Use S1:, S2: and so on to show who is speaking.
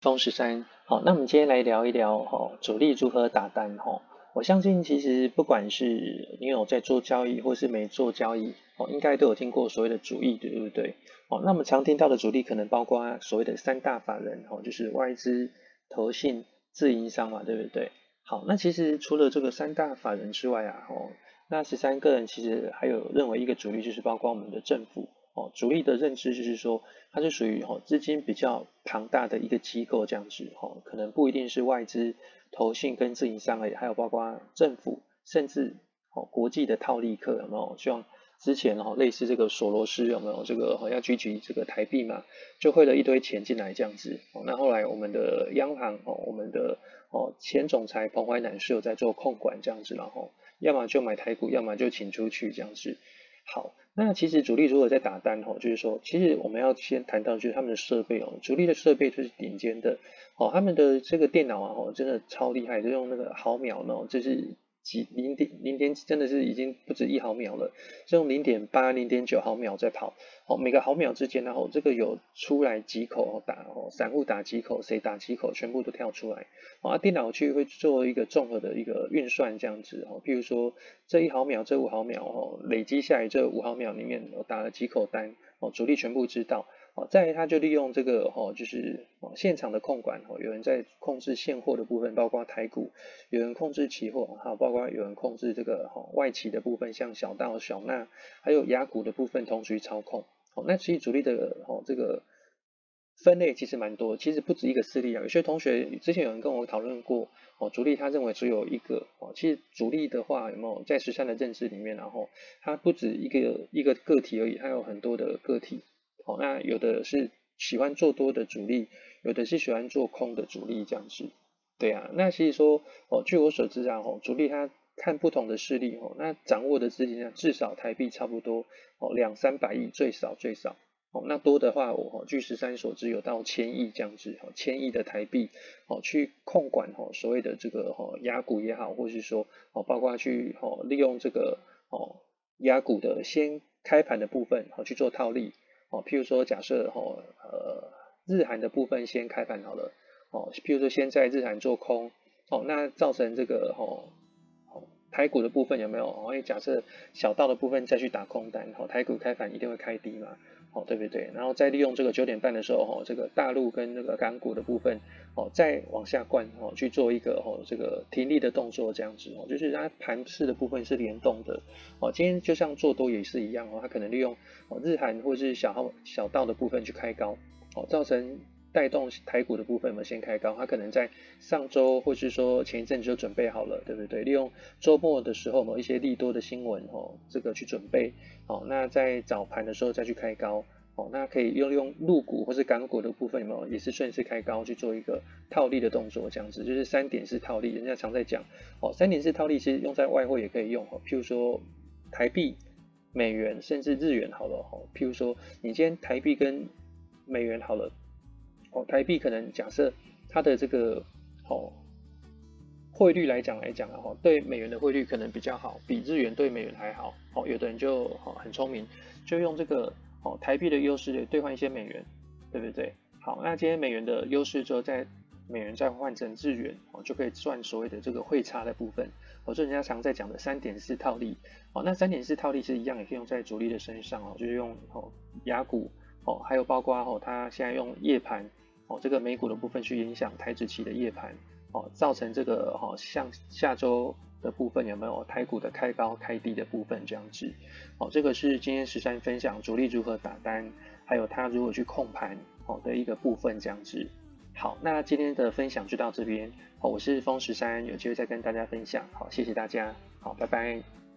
S1: 风十三，好，那我们今天来聊一聊哈，主力如何打单哈。我相信其实不管是你有在做交易，或是没做交易，哦，应该都有听过所谓的主力，对不对？哦，那么常听到的主力可能包括所谓的三大法人，哦，就是外资、投信、自营商嘛，对不对？好，那其实除了这个三大法人之外啊，哦，那十三个人其实还有认为一个主力就是包括我们的政府。哦，主力的认知就是说，它是属于哦资金比较庞大的一个机构这样子，哦，可能不一定是外资、投信跟自营商而已，还有包括政府，甚至哦国际的套利客有没有？像之前哦类似这个索罗斯有没有？这个好像狙击这个台币嘛，就汇了一堆钱进来这样子。哦，那后来我们的央行哦，我们的哦前总裁彭淮南是有在做控管这样子，然后要么就买台股，要么就请出去这样子。好，那其实主力如果在打单吼，就是说，其实我们要先谈到就是他们的设备哦，主力的设备就是顶尖的哦，他们的这个电脑啊吼，真的超厉害，就用那个毫秒呢，就是。几零点零点真的是已经不止一毫秒了，是用零点八、零点九毫秒在跑。哦，每个毫秒之间，然后这个有出来几口打哦，散户打几口，谁打几口，全部都跳出来。啊，电脑去会做一个综合的一个运算，这样子哦。譬如说这一毫秒、这五毫秒哦，累积下来这五毫秒里面，我打了几口单哦，主力全部知道。哦，再来他就利用这个哦，就是哦现场的控管哦，有人在控制现货的部分，包括台股，有人控制期货，还有包括有人控制这个哦外期的部分，像小道、小纳，还有雅股的部分，同时操控。哦，那其实主力的哦这个分类其实蛮多，其实不止一个势力啊。有些同学之前有人跟我讨论过哦，主力他认为只有一个哦，其实主力的话有没有在十三的认知里面，然后它不止一个一个个体而已，还有很多的个体。那有的是喜欢做多的主力，有的是喜欢做空的主力这样子，对啊。那其实说，哦，据我所知啊，哦，主力他看不同的势力，哦，那掌握的资金量至少台币差不多，哦，两三百亿最少最少，哦，那多的话，我据十三所知有到千亿这样子，哦，千亿的台币，哦，去控管，哦，所谓的这个，哦，亚股也好，或是说，哦，包括去，哦，利用这个，哦，亚股的先开盘的部分，哦，去做套利。哦，譬如说，假设哦，呃，日韩的部分先开盘好了，哦，譬如说先在日韩做空，哦，那造成这个哦，哦，台股的部分有没有？哦，因为假设小道的部分再去打空单，哦，台股开盘一定会开低嘛，哦，对不对？然后再利用这个九点半的时候，哦，这个大陆跟那个港股的部分，哦，再往下灌，哦，去做一个哦，这个停利的动作，这样子，哦，就是它盘势的部分是联动的，哦，今天就像做多也是一样，哦，它可能利用。哦，日韩或是小号小道的部分去开高，哦，造成带动台股的部分嘛，先开高，它可能在上周或是说前一阵子就准备好了，对不对？利用周末的时候某一些利多的新闻，哦，这个去准备，哦，那在早盘的时候再去开高，哦，那可以用用陆股或是港股的部分，有没有也是顺势开高去做一个套利的动作，这样子就是三点式套利，人家常在讲，哦，三点式套利其实用在外汇也可以用，哦，譬如说台币。美元甚至日元好了哈，譬如说你今天台币跟美元好了，哦，台币可能假设它的这个哦汇率来讲来讲的话，对美元的汇率可能比较好，比日元对美元还好。哦，有的人就哦很聪明，就用这个哦台币的优势兑换一些美元，对不对？好，那今天美元的优势之后再美元再换成日元，哦就可以赚所谓的这个汇差的部分。我说人家常在讲的三点式套利，哦，那三点式套利其实一样也可以用在主力的身上哦，就是用哦雅股哦，还有包括哦，它现在用夜盘哦，这个美股的部分去影响台指期的夜盘哦，造成这个哦像下周的部分有没有台股的开高开低的部分这样子哦，这个是今天十三分享主力如何打单，还有它如何去控盘哦的一个部分这样子。好，那今天的分享就到这边。好，我是风十三，有机会再跟大家分享。好，谢谢大家。好，拜拜。